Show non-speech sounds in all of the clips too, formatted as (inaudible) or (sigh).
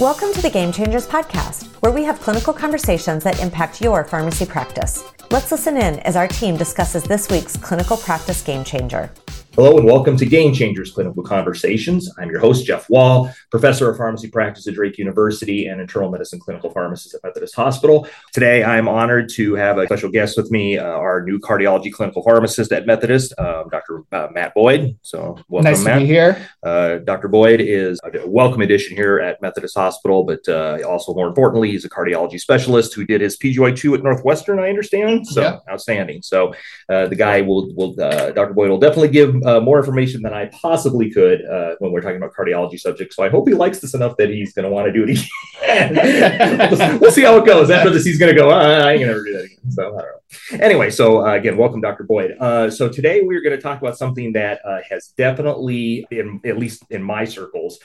Welcome to the Game Changers podcast, where we have clinical conversations that impact your pharmacy practice. Let's listen in as our team discusses this week's clinical practice game changer. Hello and welcome to Game Changers Clinical Conversations. I'm your host, Geoff Wall, professor of pharmacy practice at Drake University and internal medicine clinical pharmacist at Methodist Hospital. Today, I'm honored to have a special guest with me, uh, our new cardiology clinical pharmacist at Methodist, um, Dr. Uh, Matt Boyd. So, welcome, nice Matt. to be here. Uh, Dr. Boyd is a welcome addition here at Methodist Hospital, but uh, also more importantly, he's a cardiology specialist who did his PGY2 at Northwestern, I understand. So, Yeah. outstanding. So, uh, the guy will, will uh, Dr. Boyd will definitely give uh, more information than I possibly could uh, when we're talking about cardiology subjects. So I hope he likes this enough that he's going to want to do it again. (laughs) we'll see how it goes. After this, he's going to go, "Ah, I ain't going to do that again. So I don't know. Anyway, so uh, again, welcome, Dr. Boyd. Uh, so today we're going to talk about something that uh, has definitely, in, at least in my circles,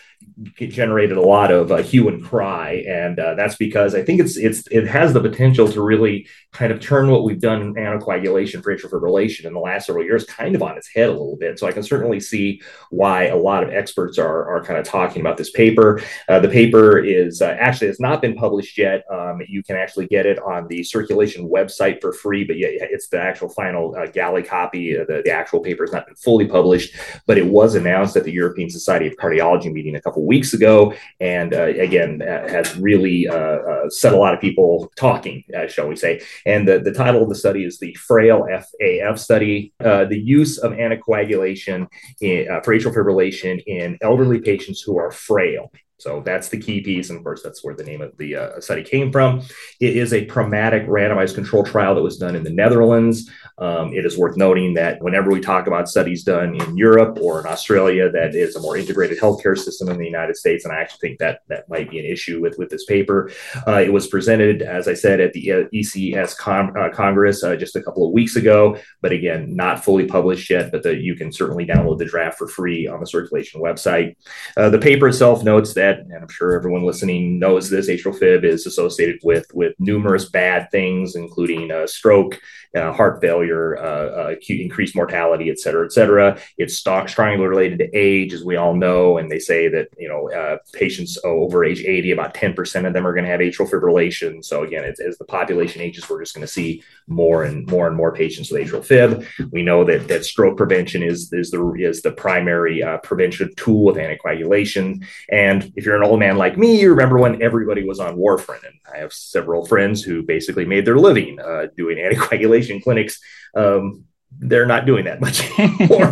generated a lot of uh, hue and cry, and uh, that's because I think it's it's it has the potential to really kind of turn what we've done in anticoagulation for atrial fibrillation in the last several years kind of on its head a little bit. So I can certainly see why a lot of experts are are kind of talking about this paper. Uh, the paper is uh, actually has not been published yet. Um, you can actually get it on the circulation website for free, but yeah, it's the actual final uh, galley copy. Uh, the, the actual paper has not been fully published, but it was announced at the European Society of Cardiology meeting a couple weeks ago, and uh, again uh, has really uh, uh, set a lot of people talking, shall we say. And the, the title of the study is the Frail AF study, the use of anticoagulation in, for atrial fibrillation in elderly patients who are frail. So that's the key piece. And of course, that's where the name of the uh, study came from. It is a pragmatic randomized control trial that was done in the Netherlands. Um, it is worth noting that whenever we talk about studies done in Europe or in Australia, that is a more integrated healthcare system in the United States. And I actually think that that might be an issue with, with this paper. Uh, it was presented, as I said, at the uh, ECS con- uh, Congress uh, just a couple of weeks ago, but again, not fully published yet. But the, you can certainly download the draft for free on the circulation website. Uh, the paper itself notes that, and I'm sure everyone listening knows this, atrial fib is associated with with numerous bad things, including uh, stroke, uh, heart failure, uh, acute increased mortality, et cetera, et cetera. It's stock, strongly related to age, as we all know, and they say that you know uh, patients over age 80, about 10% of them are going to have atrial fibrillation. So again, as the population ages, we're just going to see more and more and more patients with atrial fib. We know that that stroke prevention is is the is the primary uh, prevention tool with anticoagulation. And if you're an old man like me, you remember when everybody was on warfarin. And I have several friends who basically made their living uh, doing (laughs) anticoagulation clinics. Um, they're not doing that much (laughs) anymore.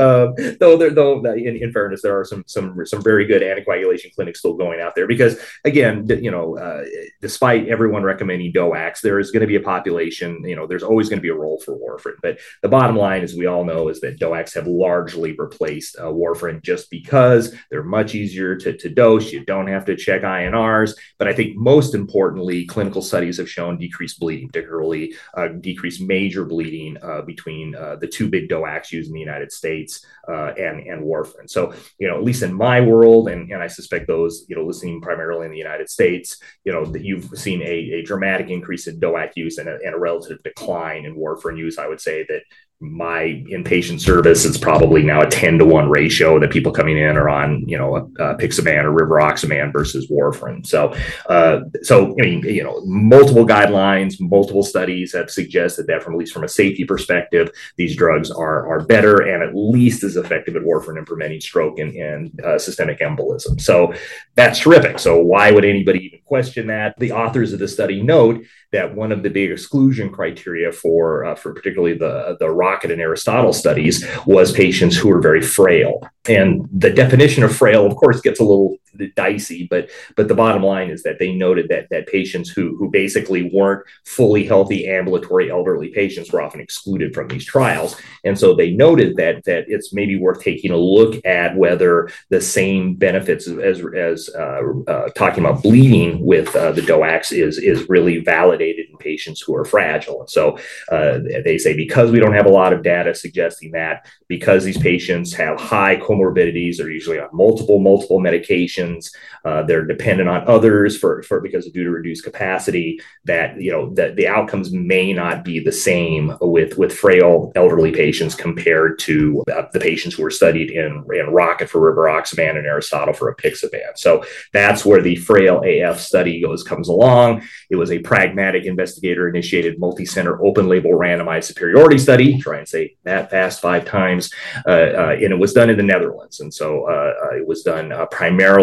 um, (laughs) though, there, though, in, in, fairness, there are some some some very good anticoagulation clinics still going out there because, again, you know, uh, despite everyone recommending DOACs, there is going to be a population. You know, there's always going to be a role for warfarin. But the bottom line, as we all know, is that DOACs have largely replaced uh, warfarin just because they're much easier to, to dose. You don't have to check INRs. But I think most importantly, clinical studies have shown decreased bleeding, particularly uh, decreased major bleeding uh, between uh, the two big DOACs used in the United States uh, and and warfarin. So you know, at least in my world, and, and I suspect those you know listening primarily in the United States, you know that you've seen a, a dramatic increase in DOAC use and a, and a relative decline in warfarin use. I would say that my inpatient service, it's probably now a 10 to 1 ratio that people coming in are on, you know, uh, apixaban or Rivaroxaban versus warfarin. So, uh, so, I mean, you know, multiple guidelines, multiple studies have suggested that from at least from a safety perspective, these drugs are, are better and at least as effective at warfarin in preventing stroke and, and uh, systemic embolism. So that's terrific. So why would anybody even question that? The authors of the study note that one of the big exclusion criteria for, uh, for particularly the, the Rocket and Aristotle studies was patients who were very frail. And the definition of frail, of course, gets a little dicey, but but the bottom line is that they noted that that patients who who basically weren't fully healthy ambulatory elderly patients were often excluded from these trials. And so they noted that that it's maybe worth taking a look at whether the same benefits as as uh, uh, talking about bleeding with uh, the DOACs is is really validated in patients who are fragile. And so uh, they say because we don't have a lot of data suggesting that because these patients have high comorbidities. They're usually on multiple, multiple medications. Uh, they're dependent on others for, for because of due to reduced capacity. That you know that the outcomes may not be the same with with frail elderly patients compared to uh, the patients who were studied in in Rocket for rivaroxaban and Aristotle for apixaban. So that's where the frail AF study goes comes along. It was a pragmatic investigator initiated multi-center open label randomized superiority study. Try and say that fast five times, uh, uh, and it was done in the Netherlands. And so uh, uh it was done uh,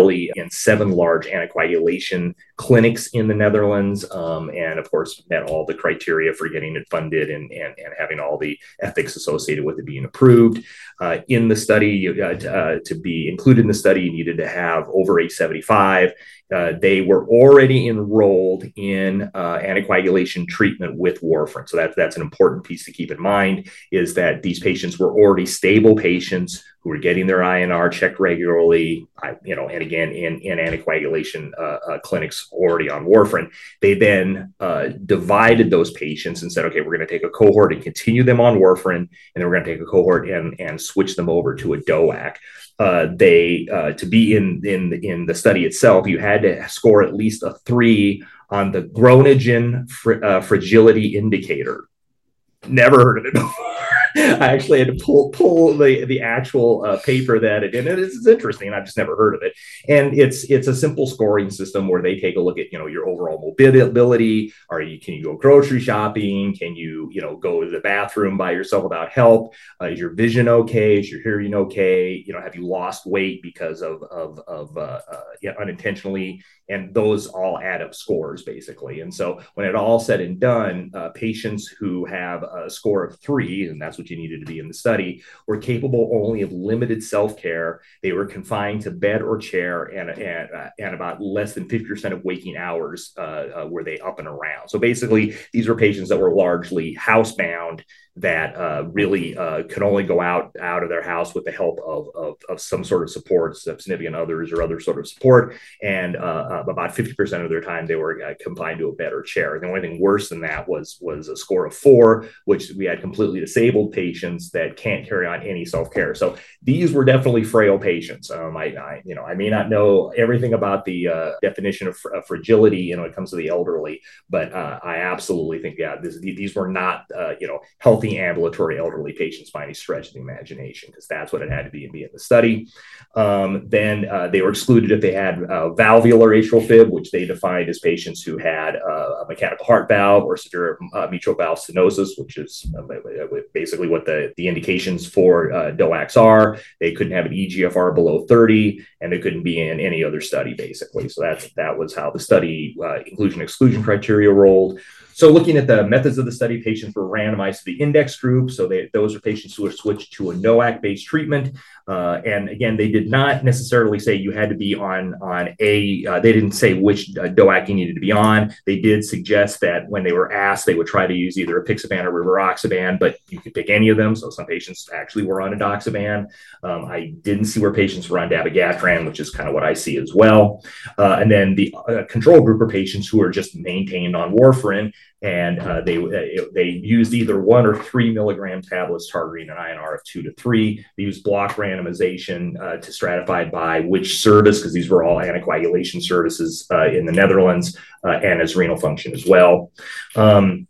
primarily in seven large anticoagulation clinics in the Netherlands, um, and of course met all the criteria for getting it funded and, and, and having all the ethics associated with it being approved. Uh, in the study, to, to be included in the study, you needed to have over 875 uh, they were already enrolled in uh, anticoagulation treatment with warfarin. So that's that's an important piece to keep in mind is that these patients were already stable patients who were getting their INR checked regularly, you know, and again in in anticoagulation uh, uh clinics already on warfarin. They then uh, divided those patients and said, okay, we're going to take a cohort and continue them on warfarin, and then we're going to take a cohort and and switch them over to a DOAC uh, they uh, to be in in in the study itself, you had to score at least a three on the Groningen fr- uh, fragility indicator. Never heard of it before. (laughs) I actually had to pull pull the the actual uh, paper that it and it is interesting. I've just never heard of it. And it's it's a simple scoring system where they take a look at you know your overall mobility. Are you can you go grocery shopping? Can you you know go to the bathroom by yourself without help? Uh, is your vision okay? Is your hearing okay? You know, have you lost weight because of of of uh, uh yeah, unintentionally and those all add up scores basically. And so when it all said and done, uh, patients who have a score of three, and that's what needed to be in the study, were capable only of limited self care. They were confined to bed or chair, and and, uh, and about less than fifty percent of waking hours uh, uh were they up and around. So basically, these were patients that were largely housebound that uh, really uh, could only go out out of their house with the help of, of, of some sort of support, significant others or other sort of support. And uh, uh about 50% of their time, they were uh, confined to a bed or chair. The only thing worse than that was was a score of four, which we had completely disabled patients that can't carry on any self care. So these were definitely frail patients. Um, I, I, you know I may not know everything about the uh, definition of, fr- fragility you know, when it comes to the elderly, but I absolutely think yeah this, these were not you know healthy ambulatory elderly patients by any stretch of the imagination, because that's what it had to be be in the study. Um, then uh, they were excluded if they had uh, valvular atrial fib, which they defined as patients who had uh, a mechanical heart valve or severe uh, mitral valve stenosis, which is uh, basically what the, the indications for uh, DOACs are. They couldn't have an EGFR below 30, and they couldn't be in any other study, basically. So that's that was how the study inclusion exclusion criteria rolled. So, looking at the methods of the study, patients were randomized to the index group. So, they, those are patients who were switched to a NOAC based treatment. Uh, and again, they did not necessarily say you had to be on on a. Uh, they didn't say which uh, DOAC you needed to be on. They did suggest that when they were asked, they would try to use either a apixaban or rivaroxaban, but you could pick any of them. So some patients actually were on edoxaban. Um, I didn't see where patients were on dabigatran, which is kind of what I see as well. Uh, and then the uh, control group are patients who are just maintained on warfarin and uh, they uh, they used either one or three milligram tablets targeting an INR of two to three. They used block randomization uh, to stratify by which service, because these were all anticoagulation services uh, in the Netherlands, uh, and as renal function as well. Um,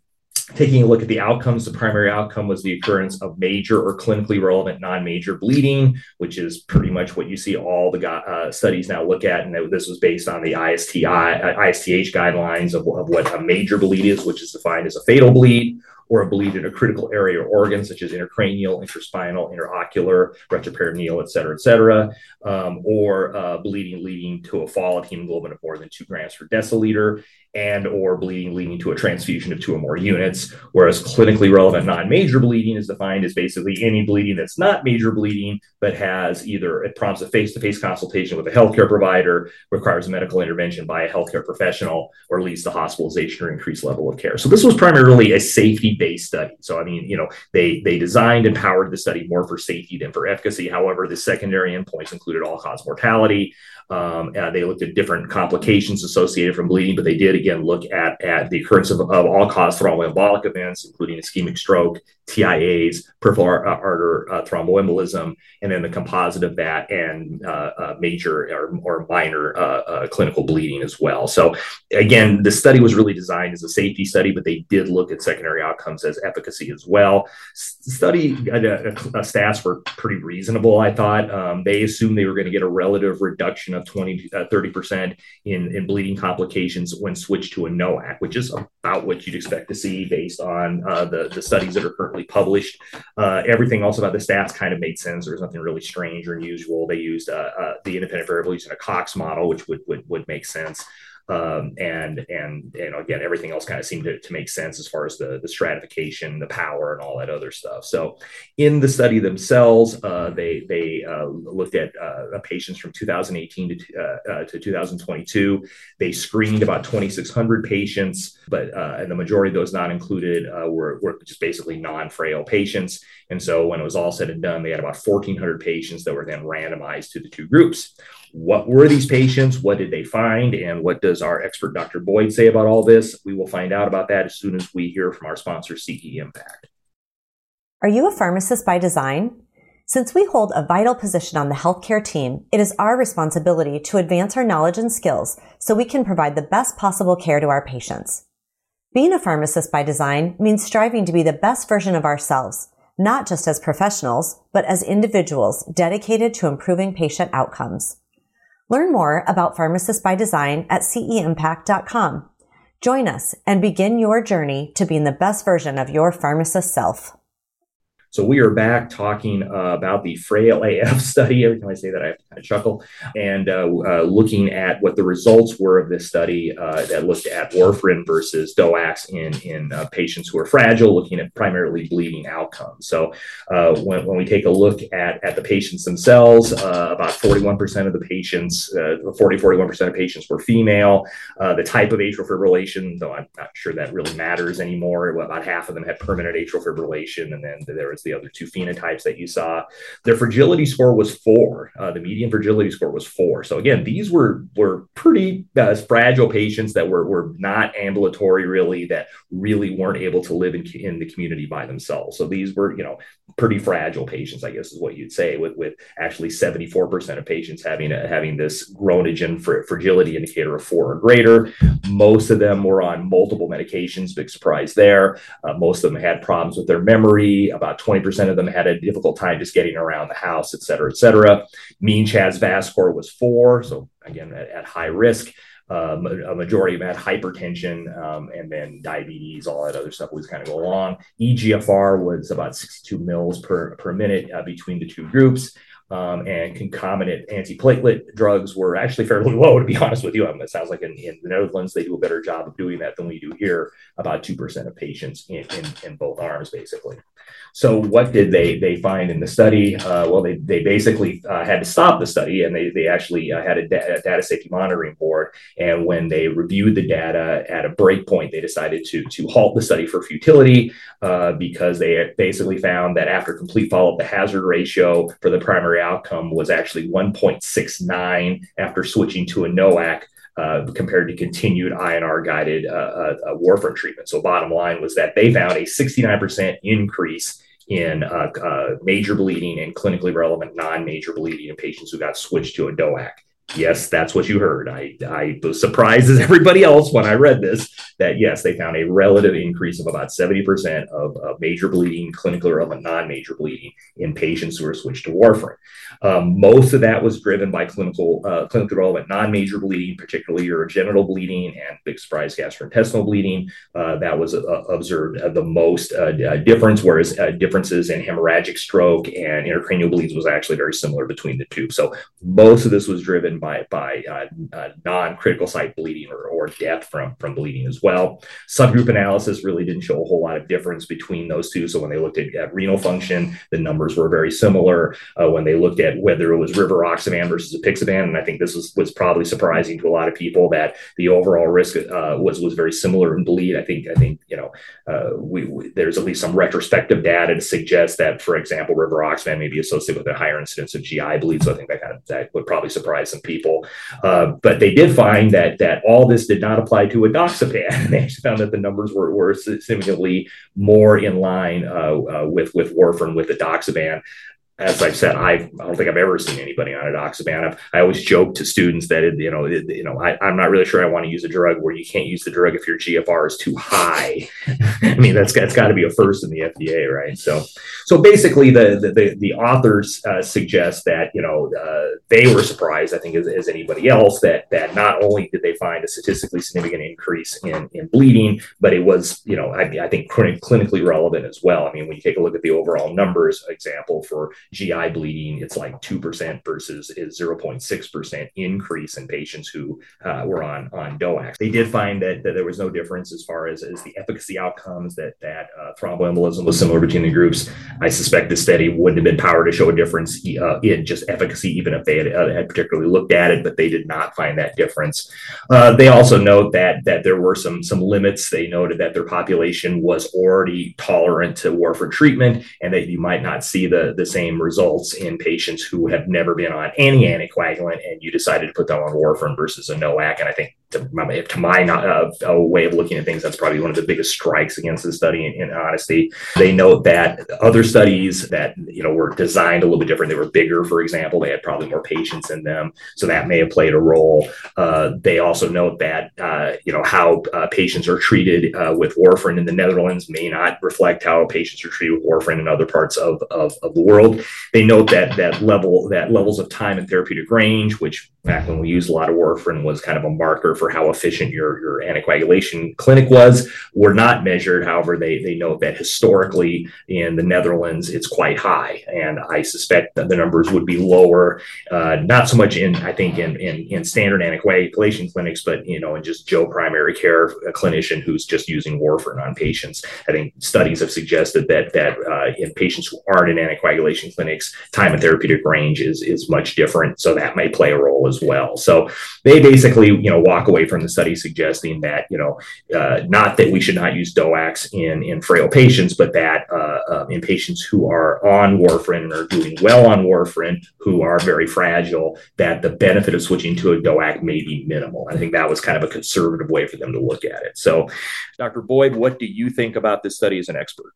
Taking a look at the outcomes, the primary outcome was the occurrence of major or clinically relevant non-major bleeding, which is pretty much what you see all the uh, studies now look at. And this was based on the ISTI, ISTH guidelines of, of what a major bleed is, which is defined as a fatal bleed or a bleed in a critical area or organ, such as intracranial, intraspinal, interocular, retroperitoneal, et cetera, et cetera, um, or uh, bleeding leading to a fall of hemoglobin of more than two grams per deciliter and or bleeding leading to a transfusion of two or more units whereas clinically relevant non-major bleeding is defined as basically any bleeding that's not major bleeding but has either it prompts a face-to-face consultation with a healthcare provider requires medical intervention by a healthcare professional or leads to hospitalization or increased level of care. So this was primarily a safety-based study. So i mean you know they they designed and powered the study more for safety than for efficacy. However the secondary endpoints included all-cause mortality. Um, they looked at different complications associated from bleeding, but they did again look at, at the occurrence of, of all cause thromboembolic events, including ischemic stroke, TIAs, peripheral artery uh, thromboembolism, and then the composite of that and uh, uh, major or, or minor uh, uh, clinical bleeding as well. So, again, the study was really designed as a safety study, but they did look at secondary outcomes as efficacy as well. Study uh, stats were pretty reasonable, I thought. Um, they assumed they were going to get a relative reduction of 20 30% in, in bleeding complications when switched to a NOAC, which is about what you'd expect to see based on the, the studies that are currently published. Uh, everything else about the stats kind of made sense. There was nothing really strange or unusual. They used uh, uh, the independent variable using a Cox model, which would would, would make sense. Um, and and again, everything else kind of seemed to, to make sense as far as the the stratification, the power, and all that other stuff. So, in the study themselves, uh, they they uh, looked at uh, patients from 2018 to uh, uh, to 2022. They screened about 2,600 patients, but uh, and the majority of those not included were were just basically non-frail patients. And so, when it was all said and done, they had about 1,400 patients that were then randomized to the two groups what were these patients? What did they find? And what does our expert Dr. Boyd say about all this? We will find out about that as soon as we hear from our sponsor, CE Impact. Are you a pharmacist by design? Since we hold a vital position on the healthcare team, it is our responsibility to advance our knowledge and skills so we can provide the best possible care to our patients. Being a pharmacist by design means striving to be the best version of ourselves, not just as professionals, but as individuals dedicated to improving patient outcomes. Learn more about Pharmacist by Design at ceimpact.com. Join us and begin your journey to being the best version of your pharmacist self. So we are back talking uh, about the Frail AF (laughs) study. Every time I say that, I have to kind of chuckle. And uh, uh, looking at what the results were of this study uh, that looked at warfarin versus DOACs in in uh, patients who are fragile, looking at primarily bleeding outcomes. So uh, when, when we take a look at at the patients themselves, about 41% of the patients, 40 41% of patients were female. the type of atrial fibrillation, though I'm not sure that really matters anymore. About half of them had permanent atrial fibrillation, and then there was the other two phenotypes that you saw. Their fragility score was four. Uh, the median fragility score was four. So again, these were were pretty uh, fragile patients that were were not ambulatory really, that really weren't able to live in, in the community by themselves. So these were you know pretty fragile patients, I guess is what you'd say, with with actually 74% of patients having a, having this Groningen fr- fragility indicator of four or greater. Most of them were on multiple medications. Big surprise there. Uh, most of them had problems with their memory. About 20% of them had a difficult time just getting around the house, et cetera, et cetera. Mean CHA2DS2-VASc score was four. So again, at, at high risk. Um, a majority of them had hypertension um, and then diabetes, all that other stuff was kind of go along. EGFR was about 62 mils per, per minute uh, between the two groups um, and concomitant antiplatelet drugs were actually fairly (laughs) low, to be honest with you. I mean, it sounds like in, in, the Netherlands, they do a better job of doing that than we do here, about 2% of patients in, in, in both arms, basically. So what did they they find in the study? Uh, well, they, they basically uh, had to stop the study, and they, they actually uh, had a, da- a, data safety monitoring board. And when they reviewed the data at a break point, they decided to to halt the study for futility uh, because they basically found that after complete follow up, the hazard ratio for the primary outcome was actually 1.69 after switching to a NOAC. Uh, compared to continued INR guided uh, uh, warfarin treatment. So, bottom line was that they found a 69% increase in uh, uh, major bleeding and clinically relevant non major bleeding in patients who got switched to a DOAC yes, that's what you heard. I, I was surprised as everybody else when I read this that yes, they found a relative increase of about 70% of, of major bleeding, clinically relevant non-major bleeding in patients who were switched to warfarin. Um, most of that was driven by clinical, uh, clinically relevant non-major bleeding, particularly urogenital bleeding and big surprise gastrointestinal bleeding. Uh, that was uh, observed the most uh, uh, difference, whereas uh, differences in hemorrhagic stroke and intracranial bleeds was actually very similar between the two. So most of this was driven by by uh, uh, non-critical site bleeding or, or death from from bleeding as well. Subgroup analysis really didn't show a whole lot of difference between those two. So when they looked at, at renal function, the numbers were very similar. Uh, when they looked at whether it was rivaroxaban versus apixaban, and I think this was was probably surprising to a lot of people that the overall risk uh, was was very similar in bleed. I think I think you know uh, we, we, there's at least some retrospective data to suggest that, for example, rivaroxaban may be associated with a higher incidence of GI bleed. So I think that kind of that would probably surprise some people. Uh, but they did find that that all this did not apply to edoxaban. (laughs) they actually found that the numbers were, were significantly more in line uh, uh, with with warfarin with edoxaban as I've said, I've, I don't think I've ever seen anybody on edoxaban. I've, I always joke to students that, it, you know, it, you know, I, am not really sure I want to use a drug where you can't use the drug if your GFR is too high. (laughs) I mean, that's, that's got to be a first in the FDA, right? So, so basically the, the, the, the authors uh, suggest that, you know, uh, they were surprised, I think as, as anybody else, that, that not only did they find a statistically significant increase in, in bleeding, but it was, you know, I, I think clinically relevant as well. I mean, when you take a look at the overall numbers example for GI bleeding, it's like 2% versus is 0.6% increase in patients who uh, were on, on DOACs. They did find that, that there was no difference as far as, as the efficacy outcomes, that, that uh, thromboembolism was similar between the groups. I suspect the study wouldn't have been powered to show a difference uh, in just efficacy, even if they had, uh, had, particularly looked at it, but they did not find that difference. Uh, they also note that, that there were some, some limits. They noted that their population was already tolerant to warfarin treatment and that you might not see the, the same results in patients who have never been on any anticoagulant and you decided to put them on warfarin versus a NOAC. And I think to my, to my uh, way of looking at things, that's probably one of the biggest strikes against the study. In, in, honesty, they note that other studies that you know were designed a little bit different. They were bigger, for example. They had probably more patients in them, so that may have played a role. Uh, they also note that uh, you know how uh, patients are treated uh, with warfarin in the Netherlands may not reflect how patients are treated with warfarin in other parts of, of, of the world. They note that that level that levels of time and therapeutic range, which back when we used a lot of warfarin, was kind of a marker for how efficient your, your anticoagulation clinic was were not measured. However, they, they note that historically in the Netherlands, it's quite high. And I suspect that the numbers would be lower, uh, not so much in, I think, in, in, in, standard anticoagulation clinics, but, you know, in just Joe primary care clinician who's just using warfarin on patients. I think studies have suggested that, that uh, in patients who aren't in anticoagulation clinics, time and therapeutic range is, is much different. So that may play a role as well. So they basically, you know, walk away from the study suggesting that, you know, uh, not that we should not use DOACs in, in frail patients, but that uh, uh, in patients who are on warfarin and are doing well on warfarin, who are very fragile, that the benefit of switching to a DOAC may be minimal. I think that was kind of a conservative way for them to look at it. So, Dr. Boyd, what do you think about this study as an expert?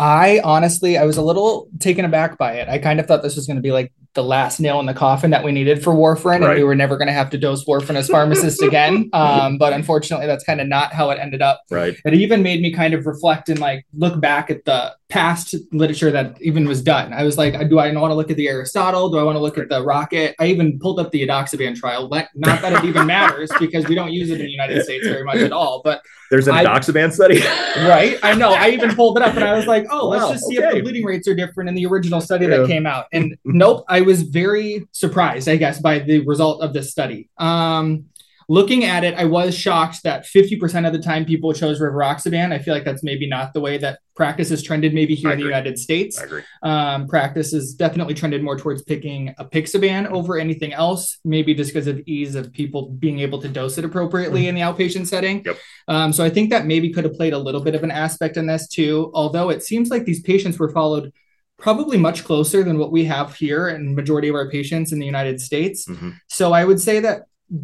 I honestly, I was a little taken aback by it. I kind of thought this was going to be like the last nail in the coffin that we needed for warfarin, right. and we were never going to have to dose warfarin as pharmacists again. (laughs) Um, but unfortunately, that's kind of not how it ended up. Right. It even made me kind of reflect and like look back at the past literature that even was done. I was like, do I want to look at the Aristotle? Do I want to look at the Rocket? I even pulled up the edoxaban trial. Not that it even matters because we don't use it in the United States very much at all. But there's an edoxaban study, (laughs) right? I know. I even pulled it up and I was like, oh, wow, let's just see okay. if the bleeding rates are different in the original study yeah. that came out. And nope, I was very surprised, I guess, by the result of this study. Um, looking at it, I was shocked that 50% of the time people chose rivaroxaban. I feel like that's maybe not the way that practice has trended, maybe here I in agree. the United States. I agree. Um, practice has definitely trended more towards picking apixaban over anything else, maybe just because of ease of people being able to dose it appropriately in the outpatient setting. Yep. Um, so I think that maybe could have played a little bit of an aspect in this too, although it seems like these patients were followed probably much closer than what we have here and majority of our patients in the United States. Mm-hmm. So I would say that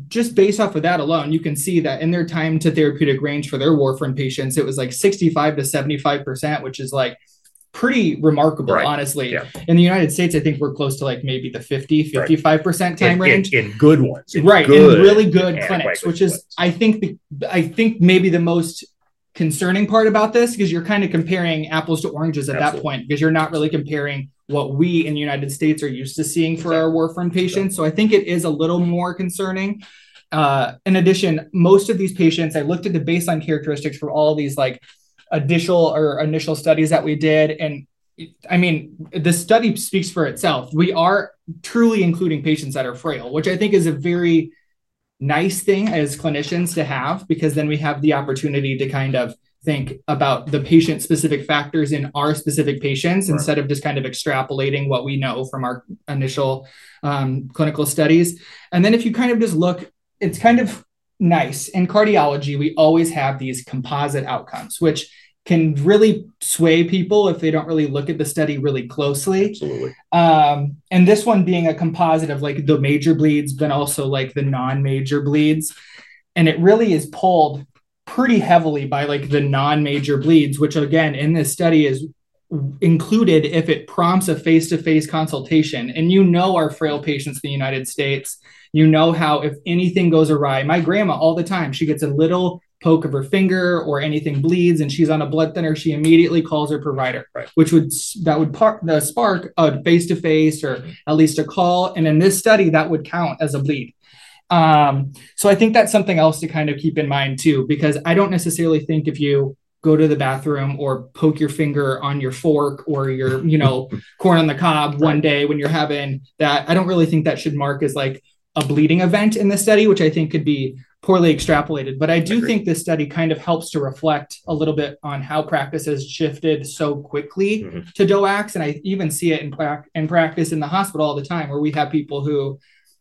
just based off of that alone, you can see that in their time to therapeutic range for their warfarin patients, it was like 65 to 75%, which is like pretty remarkable, right. honestly. Yeah. In the United States, I think we're close to like maybe the 50, 55% time in, range. In, in, good ones. In right. Good in really good clinics, which is, I think, the, I think maybe the most concerning part about this because you're kind of comparing apples to oranges at Absolutely. that point because you're not really comparing what we in the United States are used to seeing for exactly. our warfarin patients. So I think it is a little more concerning. Uh, in addition, most of these patients, I looked at the baseline characteristics for all these like additional or initial studies that we did, and I mean, the study speaks for itself. We are truly including patients that are frail, which I think is a very nice thing as clinicians to have because then we have the opportunity to kind of think about the patient specific factors in our specific patients right. instead of just kind of extrapolating what we know from our initial um, clinical studies. And then if you kind of just look, it's kind of nice in cardiology, we always have these composite outcomes, which can really sway people if they don't really look at the study really closely. Absolutely. Um, and this one being a composite of like the major bleeds, but also like the non-major bleeds. And it really is pulled pretty heavily by like the non-major bleeds, which again in this study is included if it prompts a face-to-face consultation. And you know our frail patients in the United States, you know how if anything goes awry, my grandma all the time, she gets a little poke of her finger or anything bleeds and she's on a blood thinner, she immediately calls her provider, right. which would that would par- the spark a face to face or mm-hmm. at least a call. And in this study, that would count as a bleed. Um, so I think that's something else to kind of keep in mind too, because I don't necessarily think if you go to the bathroom or poke your finger on your fork or your, you know, (laughs) corn on the cob one day when you're having that, I don't really think that should mark as like a bleeding event in the study, which I think could be poorly extrapolated. But I do think this study kind of helps to reflect a little bit on how practice has shifted so quickly mm-hmm. to DOACs. And I even see it in, pra- in practice in the hospital all the time where we have people who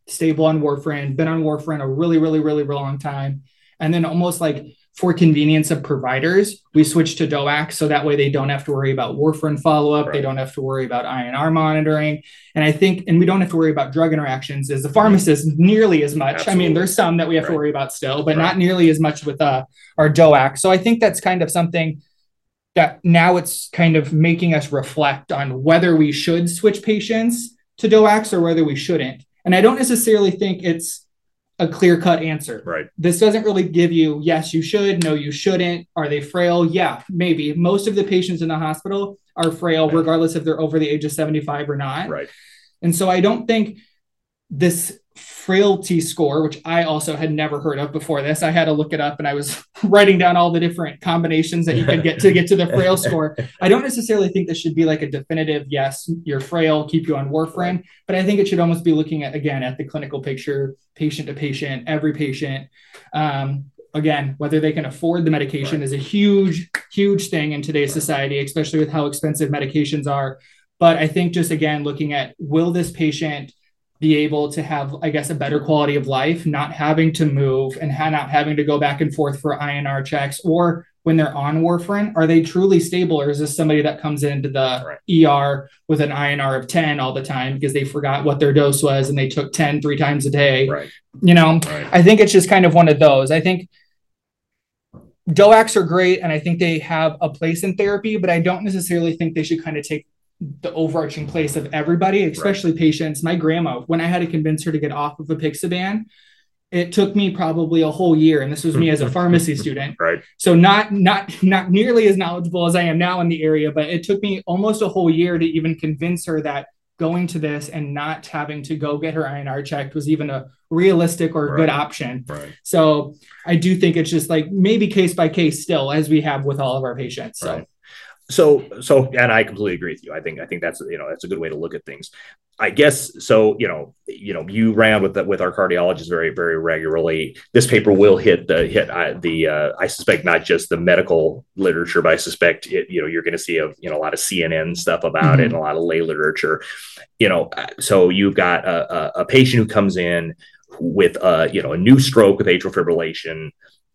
stable on warfarin, been on warfarin a really, really, really long time. And then almost like for convenience of providers, we switch to DOAC so that way they don't have to worry about warfarin follow up. Right. They don't have to worry about INR monitoring. And I think, and we don't have to worry about drug interactions as the pharmacist nearly as much. Absolutely. I mean, there's some that we have right. to worry about still, but right. not nearly as much with uh, our DOAC. So I think that's kind of something that now it's kind of making us reflect on whether we should switch patients to DOACs or whether we shouldn't. And I don't necessarily think it's a clear cut answer. Right. This doesn't really give you, yes, you should, no, you shouldn't. Are they frail? Yeah, maybe. Most of the patients in the hospital are frail, regardless if they're over the age of 75 or not. Right. And so I don't think this frailty score, which I also had never heard of before this. I had to look it up and I was (laughs) writing down all the different combinations that you can get to get to the frail score. I don't necessarily think this should be like a definitive, yes, you're frail, keep you on warfarin, but I think it should almost be looking at, again, at the clinical picture, patient to patient, every patient. Um, again, whether they can afford the medication right. is a huge, huge thing in today's society, especially with how expensive medications are. But I think just again, looking at will this patient be able to have, I guess, a better quality of life, not having to move and ha- not having to go back and forth for INR checks, or when they're on warfarin, are they truly stable, or is this somebody that comes into the right. ER with an INR of 10 all the time because they forgot what their dose was and they took 10 three times a day? Right. You know, right. I think it's just kind of one of those. I think DOACs are great and I think they have a place in therapy, but I don't necessarily think they should kind of take the overarching place of everybody, especially right. patients. My grandma, when I had to convince her to get off of apixaban, it took me probably a whole year, and this was me as a (laughs) pharmacy student. Right. So not not not nearly as knowledgeable as I am now in the area, but it took me almost a whole year to even convince her that going to this and not having to go get her INR checked was even a realistic or right. good option. Right. So I do think it's just like maybe case by case still, as we have with all of our patients. So. Right so so and i completely agree with you. I think i think that's you know that's a good way to look at things. I guess so you know you know you ran with that with our cardiologists very very regularly. This paper will hit the hit uh, the uh, i suspect not just the medical literature but i suspect it you know you're going to see a you know a lot of cnn stuff about mm-hmm. it and a lot of lay literature. You know so you've got a, a patient who comes in with a you know a new stroke with atrial fibrillation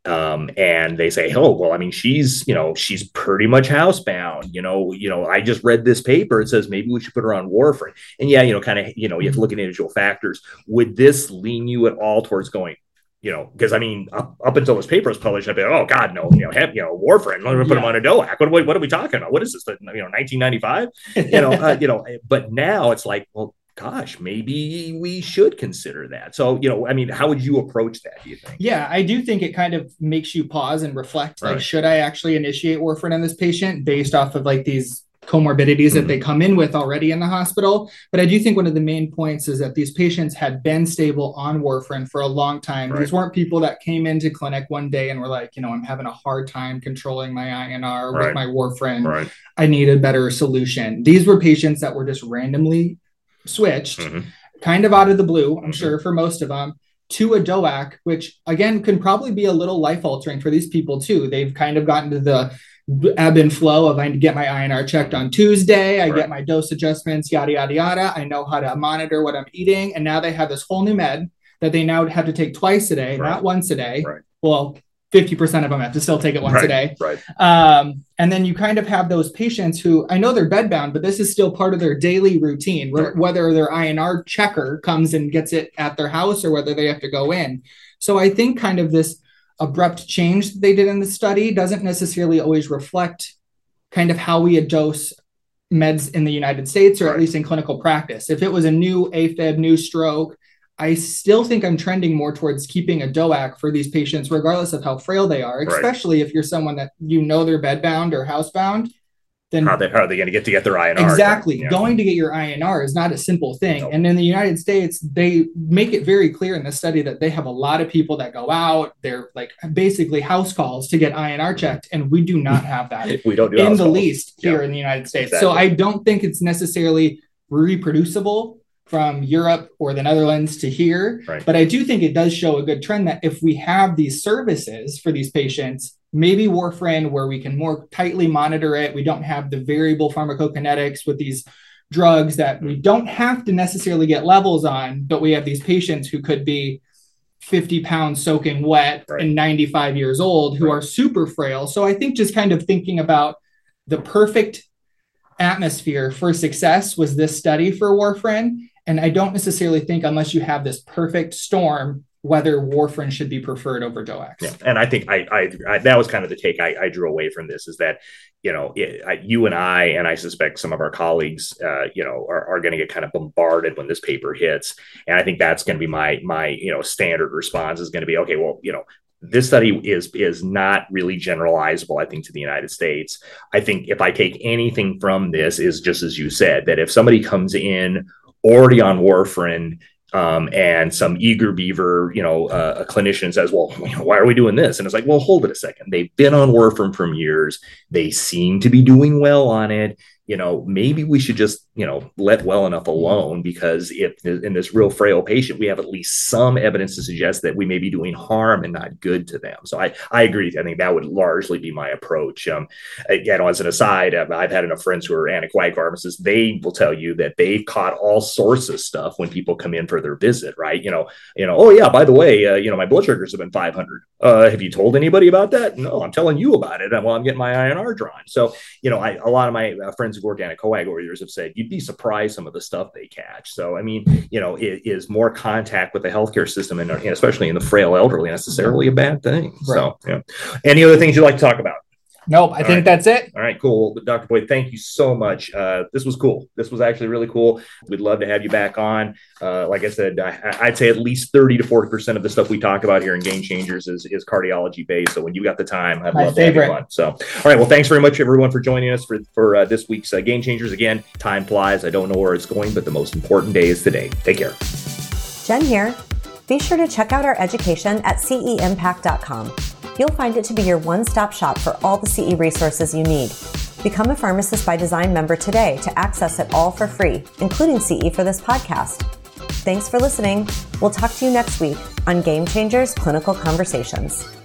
um, and they say, "Oh, well, I mean, she's you know she's pretty much housebound. You know, you know, I just read this paper. It says maybe we should put her on warfarin." And yeah, you know, kind of you know you have to look at individual factors. Would this lean you at all towards going? You know, because I mean, up, up until this paper was published, I'd be like, "Oh God, no! You know, have, you know, warfarin. Let me put yeah. him on a DOAC. What, what, what, are we talking about? What is this? You know, 1995? you know, uh, you know. But now it's like, well, gosh, maybe we should consider that. So, you know, I mean, how would you approach that, do you think? Yeah, I do think it kind of makes you pause and reflect like, should I actually initiate warfarin on this patient based off of like these comorbidities mm-hmm. that they come in with already in the hospital. But I do think one of the main points is that these patients had been stable on warfarin for a long time. Right. These weren't people that came into clinic one day and were like, you know, I'm having a hard time controlling my INR right. with my warfarin. Right. I need a better solution. These were patients that were just randomly switched mm-hmm. kind of out of the blue, I'm mm-hmm. sure for most of them, to a DOAC, which again can probably be a little life altering for these people too. They've kind of gotten to the ebb and flow of I to get my INR checked on Tuesday, I right. get my dose adjustments, yada yada yada. I know how to monitor what I'm eating, and now they have this whole new med that they now have to take twice a day, right. not once a day. Right. Well, 50% of them have to still take it once right, a day. Right. Um, and then you kind of have those patients who I know they're bedbound, but this is still part of their daily routine, right. whether their INR checker comes and gets it at their house or whether they have to go in. So I think kind of this abrupt change that they did in the study doesn't necessarily always reflect kind of how we dose meds in the United States or right. at least in clinical practice. If it was a new AFib, new stroke, I still think I'm trending more towards keeping a DOAC for these patients, regardless of how frail they are, especially right. if you're someone that you know they're bedbound or housebound. Then how, they, how are they going to get to get their INR? Exactly. Going to get your INR is not a simple thing. Nope. And in the United States, they make it very clear in the study that they have a lot of people that go out. They're like basically house calls to get INR mm-hmm. checked. And we do not have that. (laughs) we don't do in the calls. least here in the United States. Exactly. So I don't think it's necessarily reproducible from Europe or the Netherlands to here. Right. But I do think it does show a good trend that if we have these services for these patients, maybe warfarin where we can more tightly monitor it, we don't have the variable pharmacokinetics with these drugs that we mm-hmm. don't have to necessarily get levels on, but we have these patients who could be 50 pounds soaking wet right. and 95 years old who right. are super frail. So I think just kind of thinking about the perfect atmosphere for success was this study for warfarin and I don't necessarily think, unless you have this perfect storm, whether warfarin should be preferred over DOACs. Yeah, and I think I, I, I that was kind of the take I, I, drew away from this is that you know it, I, you and I and I suspect some of our colleagues uh, you know are, are going to get kind of bombarded when this paper hits, and I think that's going to be my my you know standard response is going to be okay well you know this study is is not really generalizable i think to the united states. I think if i take anything from this is just as you said that if somebody comes in already on warfarin um, and some eager beaver, you know, uh, a clinician says, well, why are we doing this? And it's like, well, hold it a second. They've been on warfarin for years. They seem to be doing well on it you know, maybe we should just, you know, let well enough alone because if in this real frail patient, we have at least some evidence to suggest that we may be doing harm and not good to them. So I, I agree. I think that would largely be my approach. Um, again, as an aside, I've had enough friends who are anticoag pharmacists. They will tell you that they've caught all sorts of stuff when people come in for their visit, right? You know, you know, oh yeah, by the way, uh, you know, my blood sugars have been 500. Uh, have you told anybody about that? No, I'm telling you about it. Well, I'm getting my INR drawn. So, you know, I, a lot of my uh, friends who've worked anticoagulators have said you'd be surprised some of the stuff they catch. So, I mean, you know, it is more contact with the healthcare system and especially in the frail elderly necessarily a bad thing. Right. So, yeah. Any other things you'd like to talk about? Nope, I All think right. that's it. All right, cool. Dr. Boyd, thank you so much. Uh, this was cool. This was actually really cool. We'd love to have you back on. Uh, like I said, I, would say at least 30 to 40% of the stuff we talk about here in Game Changers is, is cardiology based. So when you got the time, I'd My love favorite. to have you on. So, all right. Well, thanks very much, everyone, for joining us for, for uh, this week's uh, Game Changers. Again, time flies. I don't know where it's going, but the most important day is today. Take care. Jen here. Be sure to check out our education at ceimpact.com you'll find it to be your one stop shop for all the CE resources you need. Become a Pharmacist by Design member today to access it all for free, including CE for this podcast. Thanks for listening. We'll talk to you next week on Game Changers Clinical Conversations.